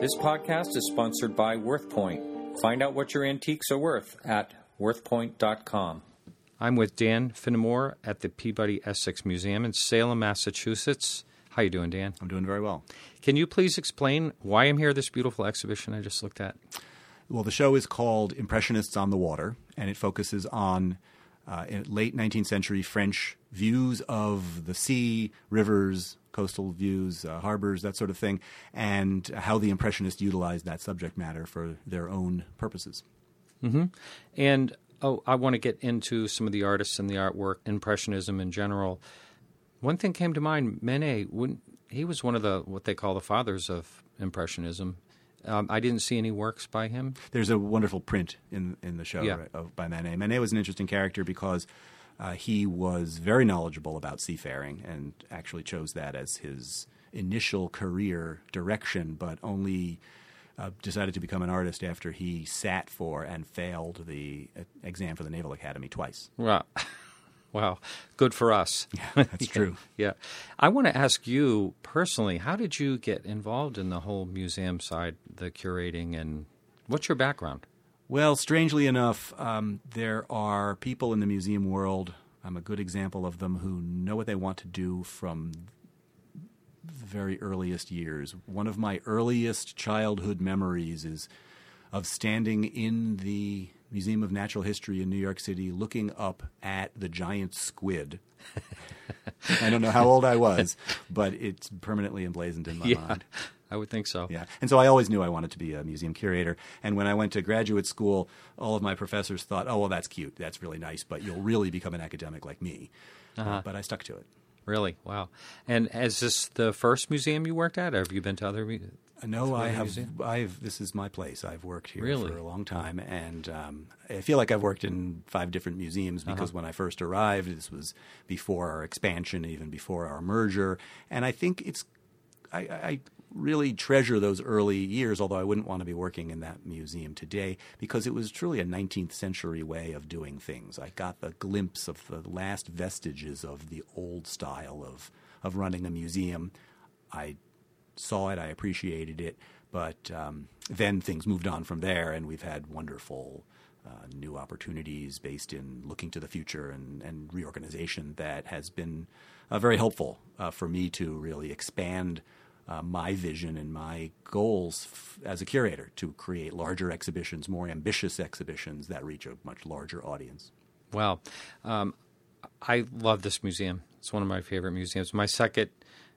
This podcast is sponsored by WorthPoint. Find out what your antiques are worth at worthpoint.com. I'm with Dan Finamore at the Peabody Essex Museum in Salem, Massachusetts. How are you doing, Dan? I'm doing very well. Can you please explain why I'm here? This beautiful exhibition I just looked at. Well, the show is called Impressionists on the Water, and it focuses on uh, late 19th century French views of the sea, rivers, coastal views, uh, harbors, that sort of thing, and how the Impressionists utilized that subject matter for their own purposes. Mm-hmm. And oh, I want to get into some of the artists and the artwork, Impressionism in general. One thing came to mind: Manet. When, he was one of the what they call the fathers of Impressionism. Um, I didn't see any works by him. There's a wonderful print in in the show yeah. right, of, by Manet. Manet was an interesting character because uh, he was very knowledgeable about seafaring and actually chose that as his initial career direction, but only uh, decided to become an artist after he sat for and failed the uh, exam for the Naval Academy twice. Wow. Wow, good for us. Yeah, that's true. yeah. I want to ask you personally, how did you get involved in the whole museum side, the curating, and what's your background? Well, strangely enough, um, there are people in the museum world, I'm a good example of them, who know what they want to do from the very earliest years. One of my earliest childhood memories is of standing in the Museum of Natural History in New York City looking up at the giant squid. I don't know how old I was, but it's permanently emblazoned in my yeah, mind. I would think so. Yeah. And so I always knew I wanted to be a museum curator. And when I went to graduate school, all of my professors thought, oh, well, that's cute. That's really nice, but you'll really become an academic like me. Uh-huh. Uh, but I stuck to it. Really? Wow. And is this the first museum you worked at, or have you been to other uh, no, I have. I've. This is my place. I've worked here really? for a long time, and um, I feel like I've worked in five different museums because uh-huh. when I first arrived, this was before our expansion, even before our merger, and I think it's. I, I really treasure those early years, although I wouldn't want to be working in that museum today because it was truly a 19th century way of doing things. I got the glimpse of the last vestiges of the old style of of running a museum. I saw it, I appreciated it, but um, then things moved on from there, and we've had wonderful uh, new opportunities based in looking to the future and, and reorganization that has been uh, very helpful uh, for me to really expand. Uh, my vision and my goals f- as a curator to create larger exhibitions, more ambitious exhibitions that reach a much larger audience. Wow. Um, I love this museum. It's one of my favorite museums. My second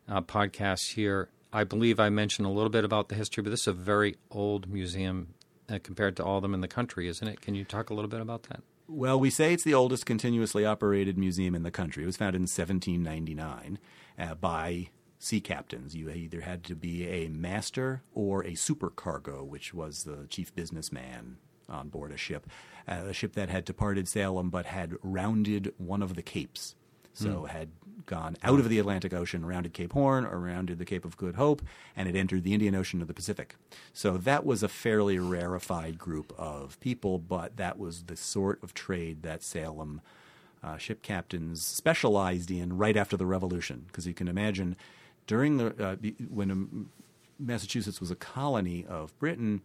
uh, podcast here I believe I mentioned a little bit about the history, but this is a very old museum uh, compared to all of them in the country, isn't it? Can you talk a little bit about that? Well, we say it's the oldest continuously operated museum in the country. It was founded in 1799 uh, by sea captains. You either had to be a master or a supercargo, which was the chief businessman on board a ship, uh, a ship that had departed Salem but had rounded one of the capes. So mm. had gone out of the Atlantic Ocean, rounded Cape Horn, or rounded the Cape of Good Hope, and it entered the Indian Ocean or the Pacific. So that was a fairly rarefied group of people, but that was the sort of trade that Salem uh, ship captains specialized in right after the Revolution. Because you can imagine during the uh, when um, Massachusetts was a colony of Britain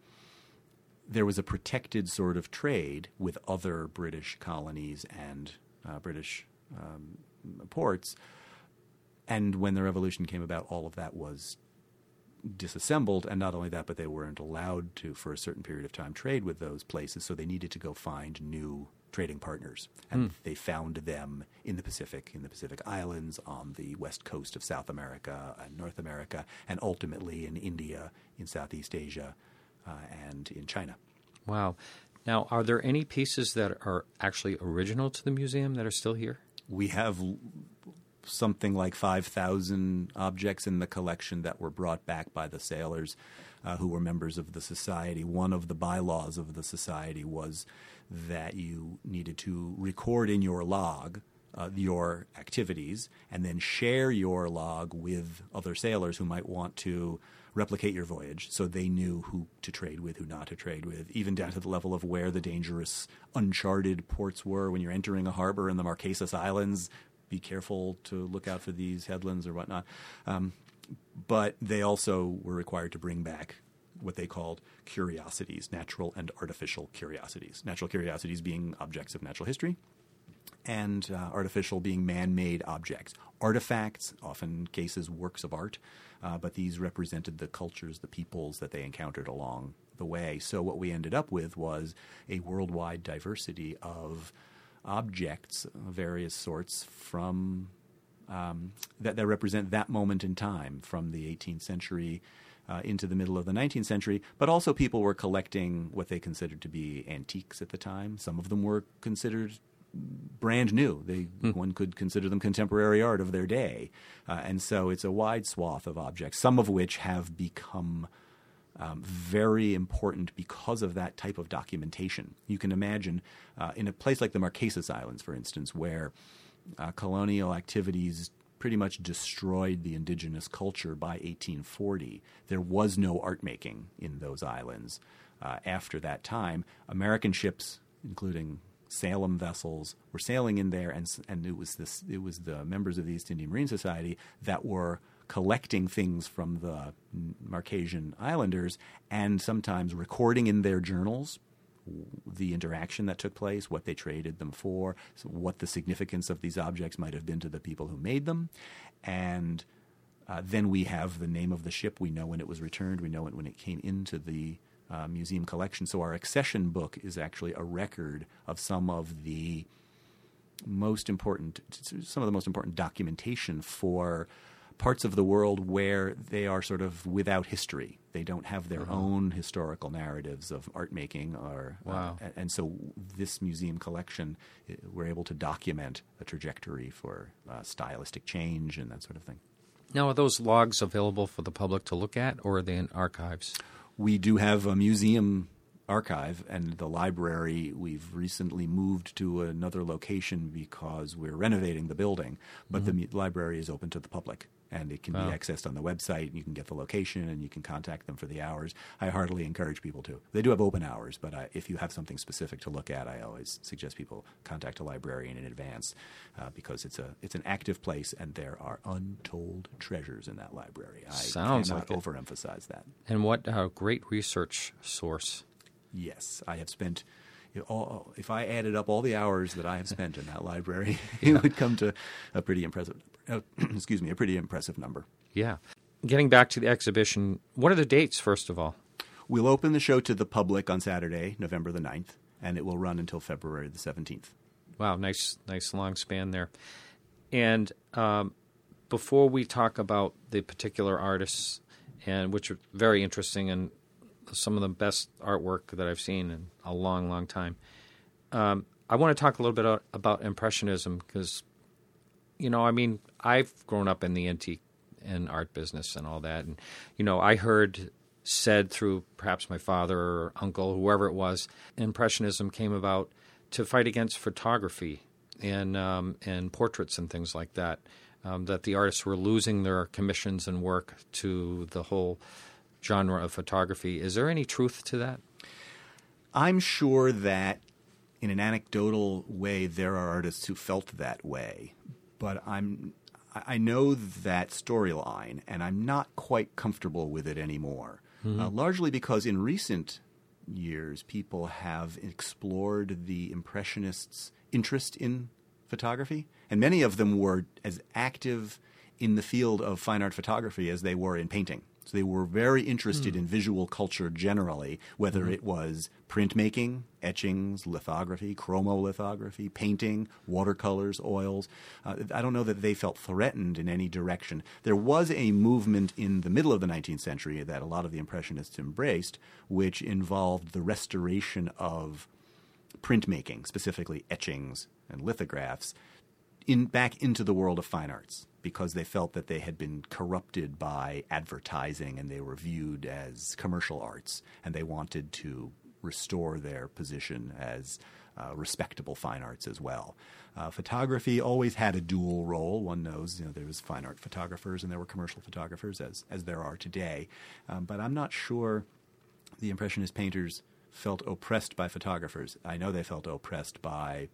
there was a protected sort of trade with other British colonies and uh, British um, ports. And when the revolution came about, all of that was disassembled. And not only that, but they weren't allowed to, for a certain period of time, trade with those places. So they needed to go find new trading partners. And mm. they found them in the Pacific, in the Pacific Islands, on the west coast of South America and North America, and ultimately in India, in Southeast Asia, uh, and in China. Wow. Now, are there any pieces that are actually original to the museum that are still here? We have something like 5,000 objects in the collection that were brought back by the sailors uh, who were members of the society. One of the bylaws of the society was that you needed to record in your log uh, your activities and then share your log with other sailors who might want to replicate your voyage so they knew who to trade with, who not to trade with, even down to the level of where the dangerous, uncharted ports were when you're entering a harbor in the Marquesas Islands. Be careful to look out for these headlands or whatnot. Um, but they also were required to bring back what they called curiosities, natural and artificial curiosities. Natural curiosities being objects of natural history, and uh, artificial being man made objects. Artifacts, often cases works of art, uh, but these represented the cultures, the peoples that they encountered along the way. So what we ended up with was a worldwide diversity of objects of various sorts from um, that, that represent that moment in time from the 18th century uh, into the middle of the 19th century, but also people were collecting what they considered to be antiques at the time. Some of them were considered brand new. They, hmm. One could consider them contemporary art of their day. Uh, and so it's a wide swath of objects, some of which have become um, very important because of that type of documentation. You can imagine uh, in a place like the Marquesas Islands, for instance, where uh, colonial activities pretty much destroyed the indigenous culture by 1840. There was no art making in those islands. Uh, after that time, American ships, including Salem vessels, were sailing in there, and and it was this it was the members of the East Indian Marine Society that were collecting things from the Marquesan Islanders and sometimes recording in their journals the interaction that took place, what they traded them for, what the significance of these objects might have been to the people who made them. And uh, then we have the name of the ship. We know when it was returned. We know it when it came into the uh, museum collection. So our accession book is actually a record of some of the most important, some of the most important documentation for parts of the world where they are sort of without history. They don't have their uh-huh. own historical narratives of art making, or uh, wow. Uh, and so this museum collection, we're able to document a trajectory for uh, stylistic change and that sort of thing. Now, are those logs available for the public to look at, or are they in archives? We do have a museum archive and the library. We've recently moved to another location because we're renovating the building, but mm-hmm. the library is open to the public and it can be accessed on the website. You can get the location and you can contact them for the hours. I heartily encourage people to. They do have open hours, but I, if you have something specific to look at, I always suggest people contact a librarian in advance uh, because it's a it's an active place and there are untold treasures in that library. I Sounds cannot like overemphasize that. And what a great research source. Yes, I have spent if I added up all the hours that I have spent in that library, it yeah. would come to a pretty impressive uh, excuse me, a pretty impressive number. Yeah. Getting back to the exhibition, what are the dates, first of all? We'll open the show to the public on Saturday, November the 9th, and it will run until February the 17th. Wow, nice, nice long span there. And um, before we talk about the particular artists, and which are very interesting and some of the best artwork that I've seen in a long, long time, um, I want to talk a little bit about, Impressionism because you know, I mean, I've grown up in the antique and art business and all that, and you know, I heard said through perhaps my father or uncle, whoever it was, impressionism came about to fight against photography and um, and portraits and things like that. Um, that the artists were losing their commissions and work to the whole genre of photography. Is there any truth to that? I'm sure that in an anecdotal way, there are artists who felt that way but I'm I know that storyline, and I'm not quite comfortable with it anymore. Mm-hmm. Uh, largely because in recent years, people have explored the Impressionists' interest in photography, and many of them were as active in the field of fine art photography as they were in painting. So they were very interested mm. in visual culture generally, whether mm. it was printmaking, etchings, lithography, chromolithography, painting, watercolors, oils. Uh, I don't know that they felt threatened in any direction. There was a movement in the middle of the 19th century that a lot of the Impressionists embraced, which involved the restoration of printmaking, specifically etchings and lithographs, in, back into the world of fine arts because they felt that they had been corrupted by advertising and they were viewed as commercial arts, and they wanted to restore their position as uh, respectable fine arts as well. Uh, photography always had a dual role. One knows you know, there was fine art photographers and there were commercial photographers, as as there are today. Um, but I'm not sure the impressionist painters felt oppressed by photographers. I know they felt oppressed by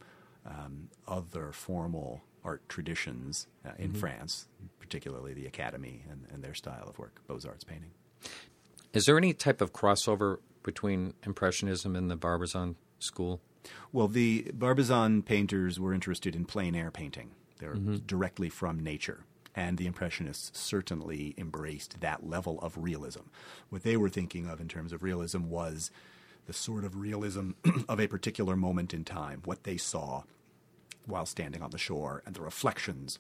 um, other formal art traditions uh, in mm-hmm. France, particularly the Academy and, and, their style of work, Beaux Arts painting. Is there any type of crossover between Impressionism and the Barbizon school? Well, the Barbizon painters were interested in plein air painting. They're directly from nature. And the Impressionists certainly embraced that level of realism. What they were thinking of in terms of realism was the sort of realism of a particular moment in time, what they saw while standing on the shore, and the reflections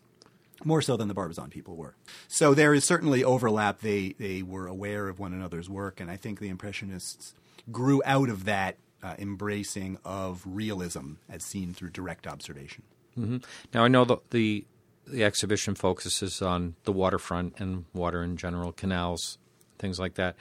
more so than the Barbizon people were. So there is certainly overlap. They they were aware of one another's work, and I think the Impressionists grew out of that uh, embracing of realism as seen through direct observation. Now I know the, the the exhibition focuses on the waterfront and water in general, canals, things like that.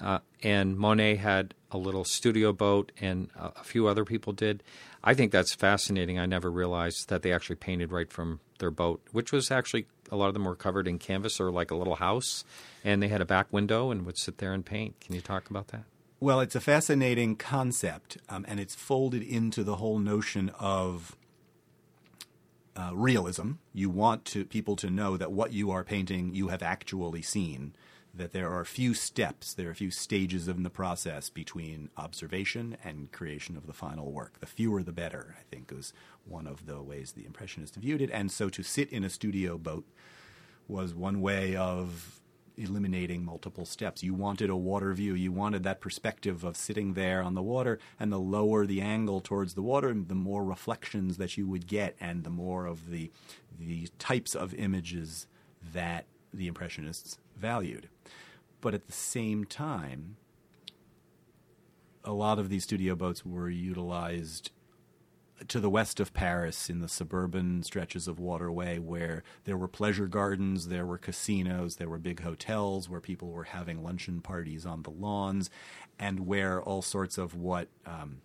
Uh, and Monet had a little studio boat, and a, few other people did. I think that's fascinating. I never realized that they actually painted right from their boat, which was actually a lot of them were covered in canvas or like a little house, and they had a back window and would sit there and paint. Can you talk about that? Well, it's a fascinating concept, um, and it's folded into the whole notion of uh, realism. You want to people to know that what you are painting, you have actually seen. That there are a few steps, there are a few stages in the process between observation and creation of the final work. The fewer, the better. I think was one of the ways the Impressionists viewed it. And so, to sit in a studio boat was one way of eliminating multiple steps. You wanted a water view. You wanted that perspective of sitting there on the water, and the lower the angle towards the water, the more reflections that you would get, and the more of the the types of images that the Impressionists valued. But at the same time, a lot of these studio boats were utilized to the west of Paris in the suburban stretches of waterway where there were pleasure gardens, there were casinos, there were big hotels where people were having luncheon parties on the lawns, and where all sorts of what um,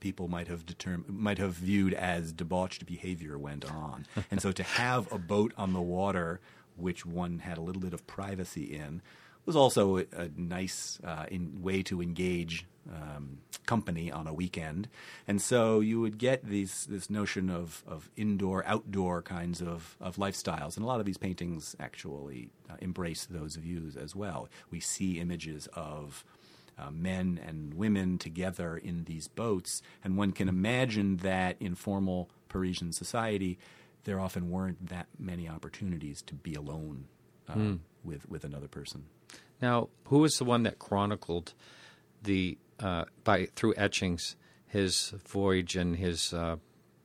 people might have determined might have viewed as debauched behavior went on. and so to have a boat on the water which one had a little bit of privacy in was also a, nice uh, in, way to engage um, company on a weekend, and so you would get these this notion of, of indoor outdoor kinds of, of lifestyles, and a lot of these paintings actually uh, embrace those views as well. We see images of uh, men and women together in these boats, and one can imagine that in formal Parisian society, there often weren't that many opportunities to be alone uh, with with another person. Now, who was the one that chronicled the uh, by through etchings his voyage and his uh,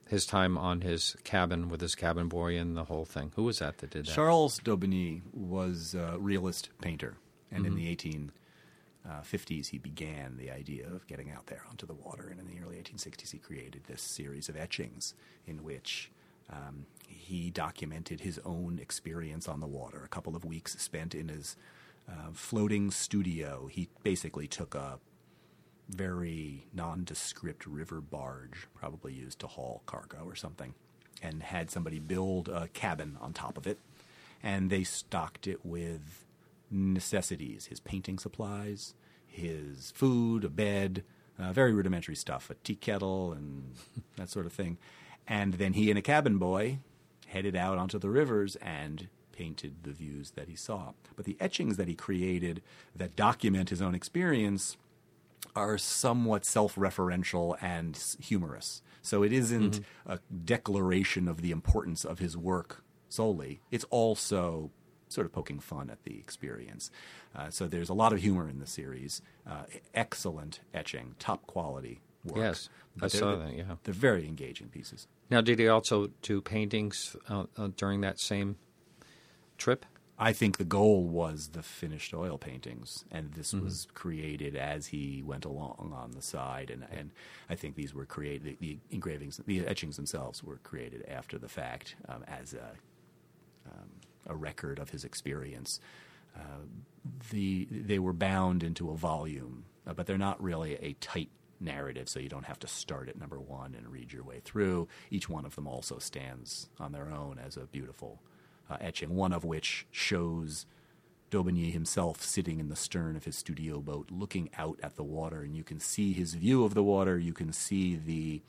his time on his cabin with his cabin boy and the whole thing? Who was that that did that? Charles Daubigny was a realist painter, and in the 1850s he began the idea of getting out there onto the water. And in the early 1860s, he created this series of etchings in which um, he documented his own experience on the water. A couple of weeks spent in his uh, floating studio. He basically took a very nondescript river barge, probably used to haul cargo or something, and had somebody build a cabin on top of it. And they stocked it with necessities his painting supplies, his food, a bed, uh, very rudimentary stuff, a tea kettle, and that sort of thing. And then he and a cabin boy headed out onto the rivers and painted the views that he saw. But the etchings that he created that document his own experience are somewhat self referential and humorous. So it isn't a declaration of the importance of his work solely, it's also sort of poking fun at the experience. Uh, so there's a lot of humor in the series. Uh, excellent etching, top quality work. Yes, I But they're- saw that, yeah. They're very engaging pieces. Now, did he also do paintings uh, uh, during that same trip? I think the goal was the finished oil paintings, and this was created as he went along on the side. And, and I think these were created, the, the engravings, the etchings themselves were created after the fact um, as a, um, a record of his experience. Uh, the, they were bound into a volume, uh, but they're not really a tight narrative, so you don't have to start at number one and read your way through. Each one of them also stands on their own as a beautiful uh, etching, one of which shows Daubigny himself sitting in the stern of his studio boat, looking out at the water, and you can see his view of the water. You can see the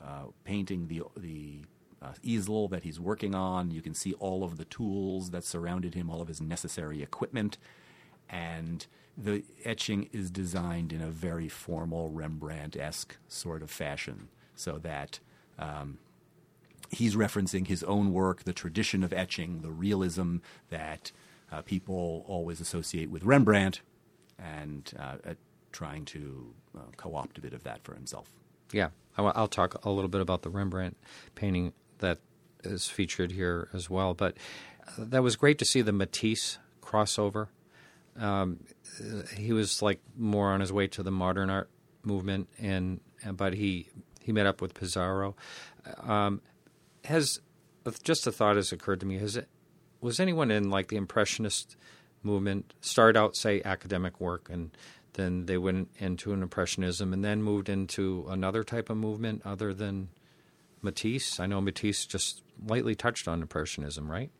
uh, painting, the the uh, easel that he's working on. You can see all of the tools that surrounded him, all of his necessary equipment, and the etching is designed in a very formal Rembrandt esque sort of fashion, so that um, he's referencing his own work, the tradition of etching, the realism that uh, people always associate with Rembrandt, and uh, uh, trying to uh, co opt a bit of that for himself. Yeah, I, will talk a little bit about the Rembrandt painting that is featured here as well. But uh, that was great to see the Matisse crossover. Um, he was like more on his way to the modern art movement, and but he he met up with Pissarro. Um, has just a thought has occurred to me: has it was anyone in like the impressionist movement start out say academic work and then they went into an impressionism and then moved into another type of movement other than Matisse? I know Matisse just lightly touched on impressionism, right?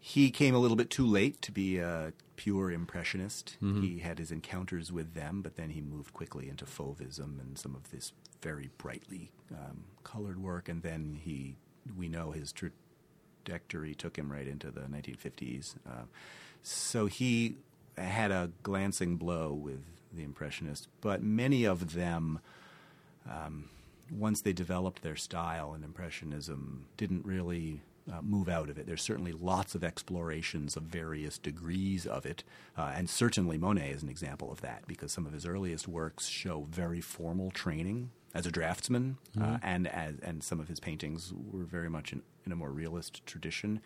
He came a little bit too late to be a pure impressionist. Mm-hmm. He had his encounters with them, but then he moved quickly into Fauvism and some of this very brightly um, colored work. And then he, we know his trajectory took him right into the 1950s. Uh, so he had a glancing blow with the Impressionists, but many of them. Um, once they developed their style and Impressionism, didn't really uh, move out of it. There's certainly lots of explorations of various degrees of it, uh, and certainly Monet is an example of that because some of his earliest works show very formal training as a draftsman, uh, mm-hmm. uh, and as and some of his paintings were very much in, in a more realist tradition.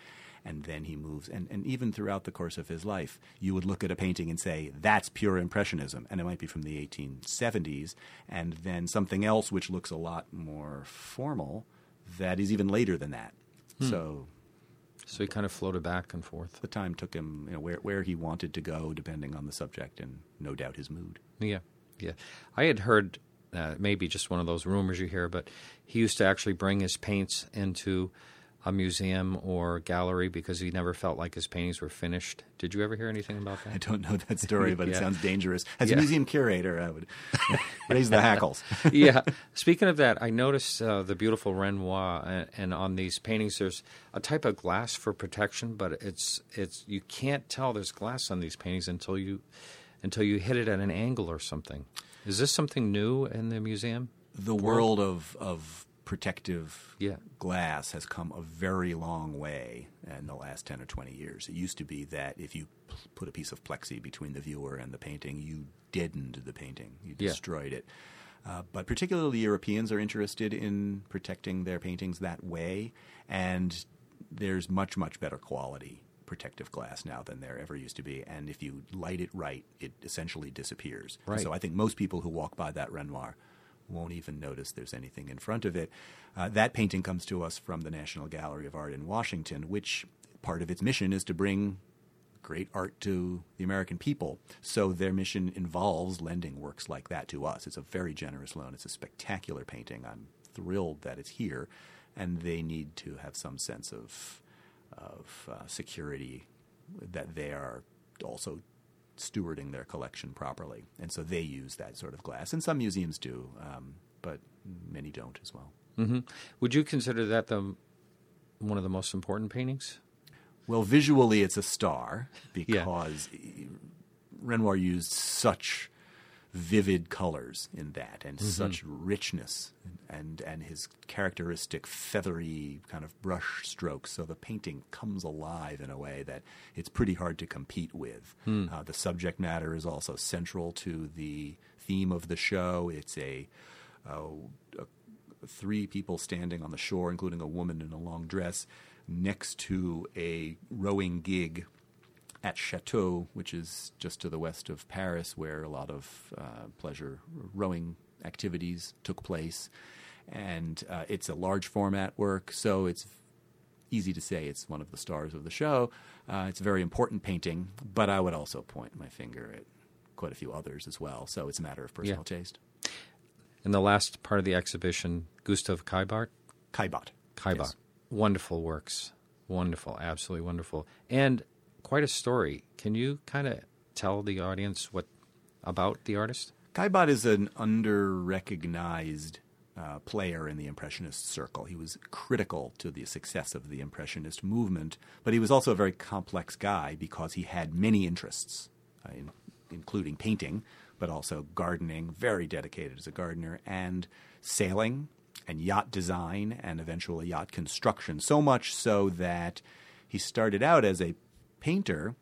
And then he moves, and, and even throughout the course of his life, you would look at a painting and say, that's pure Impressionism. And it might be from the 1870s. And then something else which looks a lot more formal that is even later than that. Hmm. So so he kind of floated back and forth. The time took him you know, where where he wanted to go, depending on the subject and no doubt his mood. Yeah, yeah. I had heard uh, maybe just one of those rumors you hear, but he used to actually bring his paints into a museum or gallery because he never felt like his paintings were finished. Did you ever hear anything about that? I don't know that story, but yeah. it sounds dangerous. As yeah. a museum curator, I would raise the hackles. yeah. Speaking of that, I noticed uh, the beautiful Renoir, and, and, on these paintings, there's a type of glass for protection, but it's it's you can't tell there's glass on these paintings until you until you hit it at an angle or something. Is this something new in the museum? The world of of protective yeah. glass has come a very long way in the last 10 or 20 years. It used to be that if you p- put a piece of plexi between the viewer and the painting, you deadened the painting, you destroyed yeah. it. Uh, but particularly Europeans are interested in protecting their paintings that way, and there's much, much better quality protective glass now than there ever used to be. And if you light it right, it essentially disappears. Right. So I think most people who walk by that Renoir won't even notice there's anything in front of it. Uh, that painting comes to us from the National Gallery of Art in Washington, which part of its mission is to bring great art to the American people. So their mission involves lending works like that to us. It's a very generous loan. It's a spectacular painting. I'm thrilled that it's here, and they need to have some sense of of uh, security that they are also stewarding their collection properly. And so they use that sort of glass. And some museums do, um, but many don't as well. Mm-hmm. Would you consider that the one of the most important paintings? Well, visually, it's a star because yeah. Renoir used such vivid colors in that and mm-hmm. such richness and and his characteristic feathery kind of brush strokes so the painting comes alive in a way that it's pretty hard to compete with mm. uh, the subject matter is also central to the theme of the show it's a, a, a three people standing on the shore including a woman in a long dress next to a rowing gig at Chatou, which is just to the west of Paris, where a lot of uh, pleasure rowing activities took place. And uh, it's a large format work, so it's easy to say it's one of the stars of the show. Uh, it's a very important painting, but I would also point my finger at quite a few others as well. So it's a matter of personal yeah. taste. In the last part of the exhibition, Gustave Caillebotte. Caillebotte. Caillebotte. Yes. Wonderful works. Wonderful. Absolutely wonderful. And quite a story. Can you kind of tell the audience what about the artist? Caillebotte is an under-recognized uh, player in the Impressionist circle. He was critical to the success of the Impressionist movement, but he was also a very complex guy because he had many interests. uh, in, including painting, but also gardening, very dedicated as a gardener, and sailing and yacht design and eventually yacht construction. So much so that he started out as a painter,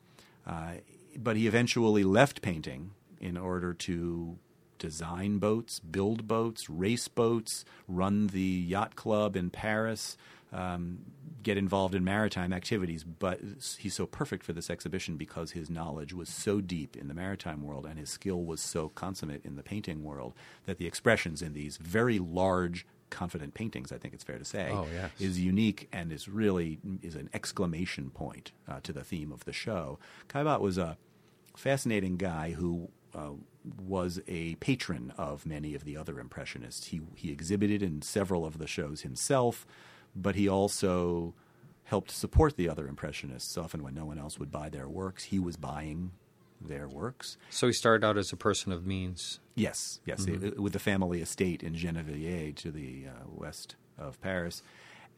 uh, but he eventually left painting in order to design boats, build boats, race boats, run the yacht club in Paris, um, get involved in maritime activities. But he's so perfect for this exhibition because his knowledge was so deep in the maritime world and his skill was so consummate in the painting world that the expressions in these very large confident paintings, I think it's fair to say, Oh, yes. is unique and is really is an exclamation point uh, to the theme of the show. Caillebotte was a fascinating guy who uh, was a patron of many of the other impressionists. He he exhibited in several of the shows himself, but he also helped support the other impressionists. Often, when no one else would buy their works, he was buying their works. So he started out as a person of means. Yes, yes, Mm-hmm. with the family estate in Gennevilliers to the uh, west of Paris,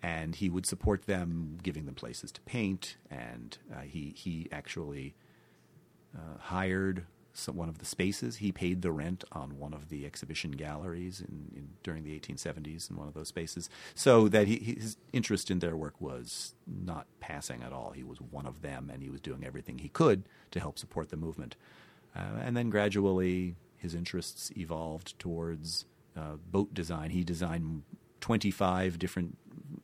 and he would support them, giving them places to paint, and uh, he he actually uh, hired some, one of the spaces. He paid the rent on one of the exhibition galleries in, in, during the 1870s in one of those spaces, so that he, his interest in their work was not passing at all. He was one of them, and he was doing everything he could to help support the movement. Uh, and then gradually, his interests evolved towards uh, boat design. He designed 25 different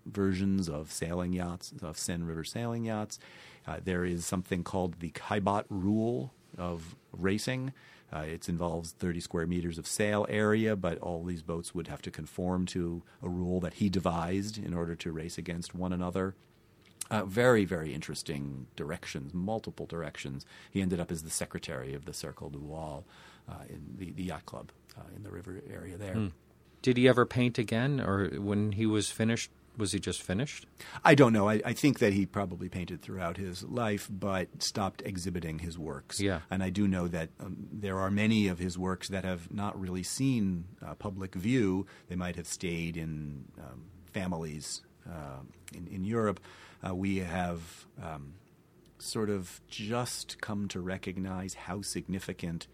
versions of sailing yachts, of Seine River sailing yachts. Uh, there is something called the Caillebotte rule of racing. Uh, it involves 30 square meters of sail area, but all these boats would have to conform to a rule that he devised in order to race against one another. Uh, very, very interesting directions, multiple directions. He ended up as the secretary of the Cercle de la Voile uh, in the, the yacht club uh, in the river area there. Did he ever paint again, or when he was finished, was he just finished? I don't know. I, I think that he probably painted throughout his life, but stopped exhibiting his works. Yeah. And I do know that um, there are many of his works that have not really seen uh, public view. They might have stayed in um, families uh, in, in Europe. Uh, we have um, sort of just come to recognize how significant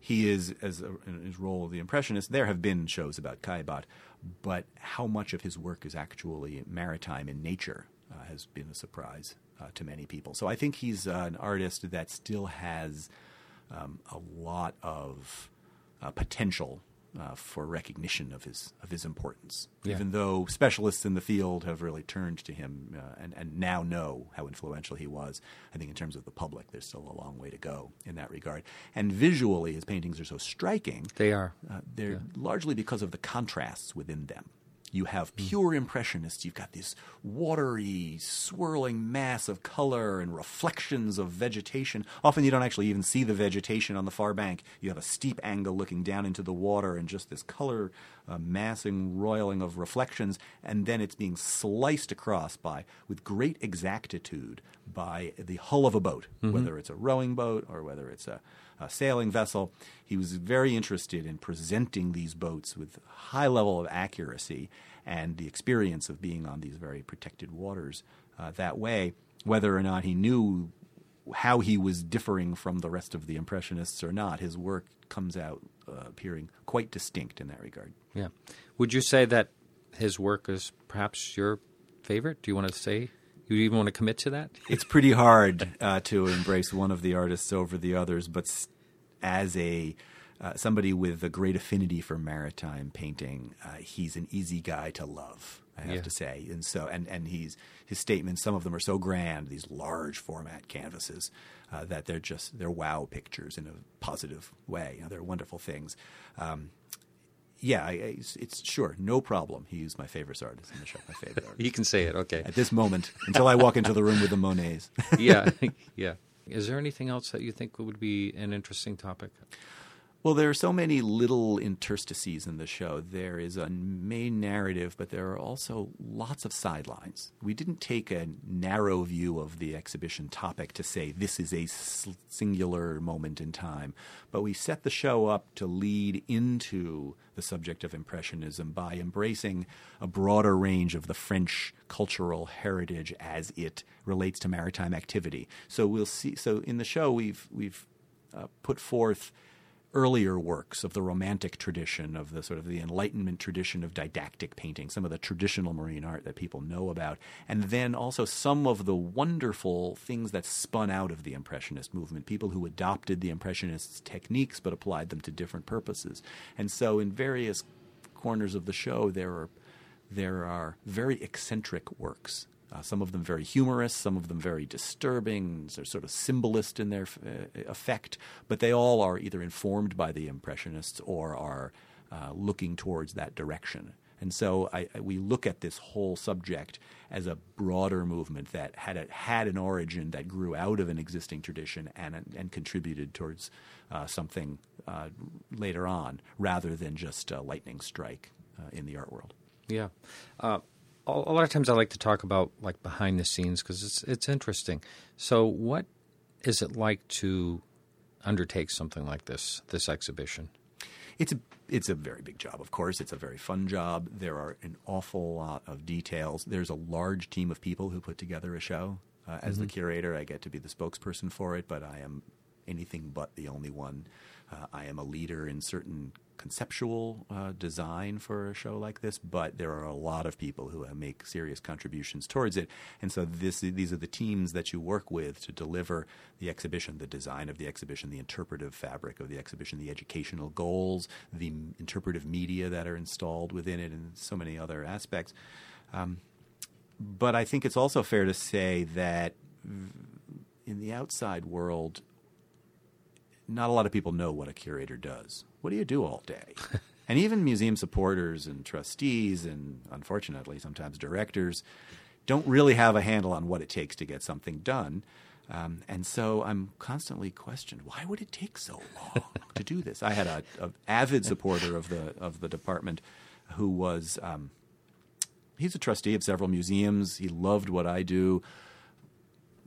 he is as a, in his role of the impressionist. There have been shows about Caillebotte, but how much of his work is actually maritime in nature uh, has been a surprise uh, to many people. So I think he's uh, an artist that still has um, a lot of uh, potential. Uh, for recognition of his of his importance, Yeah. even though specialists in the field have really turned to him uh, and and now know how influential he was, I think in terms of the public, there's still a long way to go in that regard. And visually, his paintings are so striking They are. uh, they're largely because of the contrasts within them. You have mm. pure impressionists. You've got this watery, swirling mass of color and reflections of vegetation. Often you don't actually even see the vegetation on the far bank. You have a steep angle looking down into the water and just this color uh, massing, roiling of reflections, and then it's being sliced across by, with great exactitude, by the hull of a boat, whether it's a rowing boat or whether it's a a sailing vessel. He was very interested in presenting these boats with high level of accuracy and the experience of being on these very protected waters uh, that way, whether or not he knew how he was differing from the rest of the impressionists or not. His work comes out uh, appearing quite distinct in that regard. Yeah. Would you say that his work is perhaps your favorite? Do you want to say? You even want to commit to that? it's pretty hard uh, to embrace one of the artists over the others, but as a uh, somebody with a great affinity for maritime painting, uh, he's an easy guy to love. I have Yeah. to say, and so and and he's his statements. Some of them are so grand, these large format canvases, uh, that they're just they're wow pictures in a positive way. You know, they're wonderful things. Um, yeah, I, I, it's, it's sure no problem. He's my favorite artist in the show. My favorite artist You can say it. Okay. at this moment until I walk into the room with the Monets. yeah. yeah. Is there anything else that you think would be an interesting topic? Well, there are so many little interstices in the show. There is a main narrative, but there are also lots of sidelines. We didn't take a narrow view of the exhibition topic to say this is a singular moment in time, but we set the show up to lead into the subject of Impressionism by embracing a broader range of the French cultural heritage as it relates to maritime activity. So we'll see. So in the show, we've we've uh, put forth earlier works of the romantic tradition of the sort of the enlightenment tradition of didactic painting some of the traditional marine art that people know about and then also some of the wonderful things that spun out of the impressionist movement people who adopted the impressionists techniques but applied them to different purposes. And so in various corners of the show there are there are very eccentric works uh, some of them very humorous, some of them very disturbing. They're sort of symbolist in their uh, effect, but they all are either informed by the Impressionists or are uh, looking towards that direction. And so I, I, we look at this whole subject as a broader movement that had a, had an origin that grew out of an existing tradition and and contributed towards uh, something uh, later on, rather than just a lightning strike uh, in the art world. Yeah a lot of times I like to talk about like behind the scenes because it's it's interesting. So, what is it like to undertake something like this this exhibition? It's a it's a very big job, of course. It's a very fun job. There are an awful lot of details. There's a large team of people who put together a show. Uh, as mm-hmm. the curator, I get to be the spokesperson for it, but I am anything but the only one. Uh, I am a leader in certain conceptual uh, design for a show like this, but there are a lot of people who uh, make serious contributions towards it. And so this, these are the teams that you work with to deliver the exhibition, the design of the exhibition, the interpretive fabric of the exhibition, the educational goals, the interpretive media that are installed within it, and so many other aspects. Um, but I think it's also fair to say that in the outside world, not a lot of people know what a curator does. What do you do all day? and even museum supporters and trustees, and unfortunately, sometimes directors, don't really have a handle on what it takes to get something done. Um, and so I'm constantly questioned: Why would it take so long to do this? I had a, a, avid supporter of the of the department who was um, he's a trustee of several museums. He loved what I do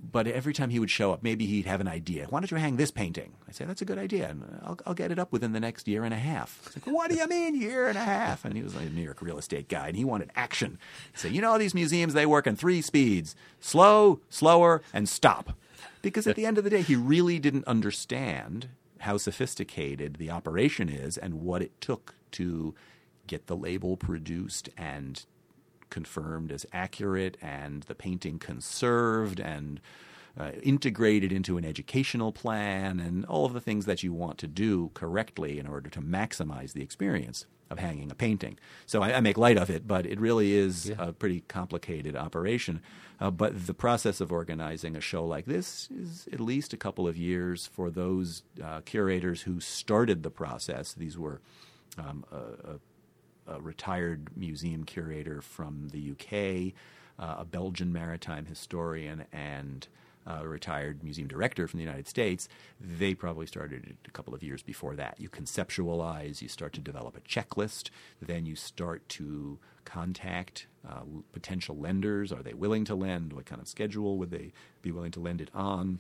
but every time he would show up, maybe he'd have an idea. Why don't you hang this painting? I say, that's a good idea. And I'll, I'll get it up within the next year and a half. He's like, what do you mean, year and a half? And he was like a New York real estate guy, and he wanted action. He said, you know, these museums, they work in three speeds slow, slower, and stop. Because at the end of the day, he really didn't understand how sophisticated the operation is and what it took to get the label produced and confirmed as accurate and the painting conserved and uh, integrated into an educational plan and all of the things that you want to do correctly in order to maximize the experience of hanging a painting. So I, I make light of it, but it really is yeah. a pretty complicated operation. Uh, but the process of organizing a show like this is at least a couple of years for those uh, curators who started the process. These were um, a, a a retired museum curator from the UK, uh, a Belgian maritime historian, and a retired museum director from the United States, they probably started a couple of years before that. You conceptualize, you start to develop a checklist, then you start to contact uh, potential lenders. Are they willing to lend? What kind of schedule would they be willing to lend it on?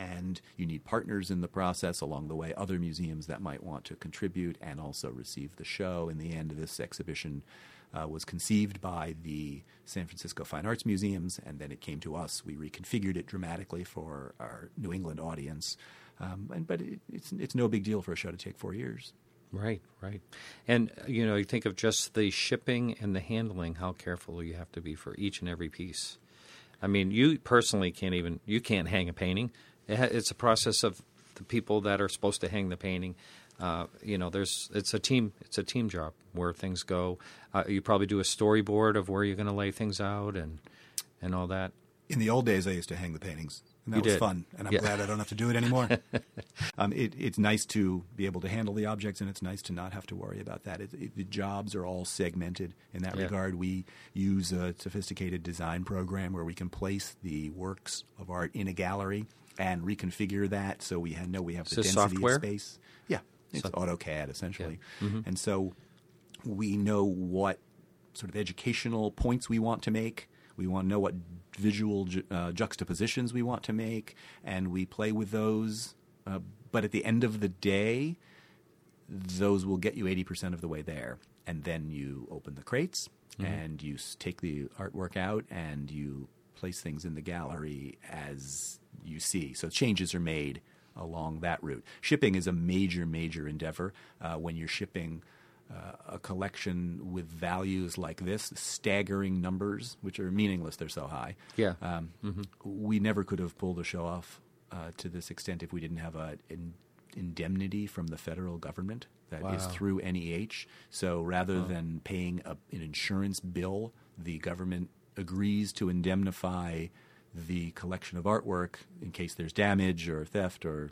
And you need partners in the process along the way, other museums that might want to contribute and also receive the show. In the end, this exhibition uh, was conceived by the San Francisco Fine Arts Museums, and then it came to us. We reconfigured it dramatically for our New England audience, um, and, but it, it's it's no big deal for a show to take four years. Right, right, and you know, you think of just the shipping and the handling, how careful you have to be for each and every piece. I mean, you personally can't even you can't hang a painting it's a process of the people that are supposed to hang the painting. Uh, you know, there's it's a team it's a team job where things go. Uh, you probably do a storyboard of where you're going to lay things out and and all that. In the old days, I used to hang the paintings, and that you was did. fun. And I'm yeah. glad I don't have to do it anymore. um, it, it's nice to be able to handle the objects, and it's nice to not have to worry about that. It, it, the jobs are all segmented in that yeah. regard. We use a sophisticated design program where we can place the works of art in a gallery and reconfigure that so we know we have the density software? of space. Yeah, it's so, AutoCAD essentially, yeah. mm-hmm. and so we know what sort of educational points we want to make. We want to know what visual ju- uh, juxtapositions we want to make, and we play with those. Uh, but at the end of the day, those will get you 80% of the way there. And then you open the crates mm-hmm. and you take the artwork out and you place things in the gallery as you see. So changes are made along that route. Shipping is a major, major endeavor uh, when you're shipping. Uh, a collection with values like this, staggering numbers, which are meaningless, they're so high. Yeah. Um, We never could have pulled a show off uh, to this extent if we didn't have an in, indemnity from the federal government that is Wow. through NEH. So rather than paying a, an insurance bill, the government agrees to indemnify the collection of artwork in case there's damage or theft or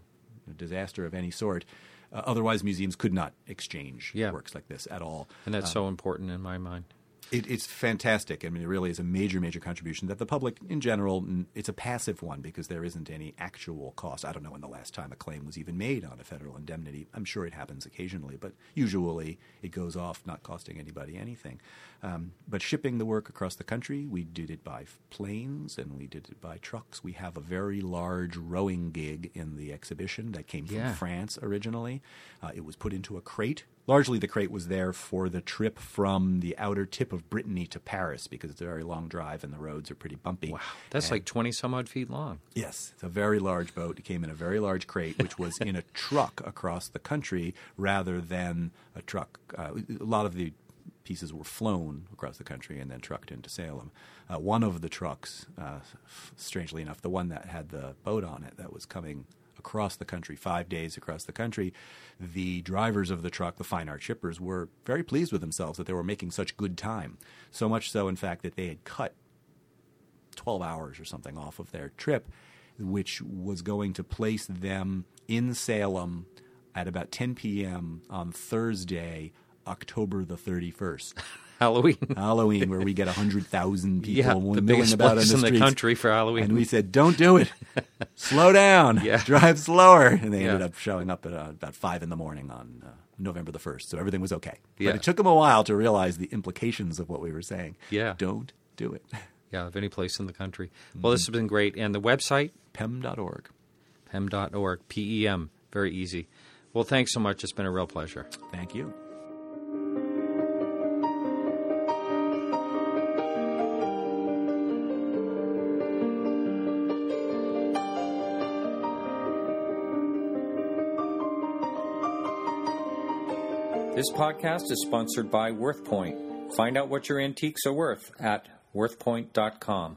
a disaster of any sort. Uh, otherwise, museums could not exchange Yeah. works like this at all. And that's so important in my mind. It, it's fantastic. I mean, it really is a major, major contribution that the public, in general, it's a passive one because there isn't any actual cost. I don't know when the last time a claim was even made on a federal indemnity. I'm sure it happens occasionally, but usually it goes off not costing anybody anything. Um, but shipping the work across the country, we did it by planes and we did it by trucks. We have a very large rowing gig in the exhibition that came from Yeah. France originally. Uh, it was put into a crate. Largely, the crate was there for the trip from the outer tip of Brittany to Paris because it's a very long drive and the roads are pretty bumpy. Wow. That's And- like 20 some odd feet long. Yes, it's a very large boat. It came in a very large crate, which was in a truck across the country rather than a truck. Uh, a lot of the pieces were flown across the country and then trucked into Salem. Uh, one of the trucks, uh, strangely enough, the one that had the boat on it that was coming across the country, five days across the country, the drivers of the truck, the fine art shippers, were very pleased with themselves that they were making such good time. So much so, in fact, that they had cut 12 hours or something off of their trip, which was going to place them in Salem at about 10 p.m. on Thursday, October the 31st. Halloween. Halloween, where we get 100,000 people Yeah, the milling biggest about in place the in the country for Halloween. And we said, don't do it. Slow down. Yeah. Drive slower. And they ended up showing up at uh, about 5 in the morning on uh, November the 1st. So everything was okay. Yeah. But it took them a while to realize the implications of what we were saying. Yeah. Don't do it. yeah, of any place in the country. Well, this has been great. And the website, PEM.org. pem.org, P E M, very easy. Well, thanks so much. It's been a real pleasure. Thank you. This podcast is sponsored by WorthPoint. Find out what your antiques are worth at worthpoint.com.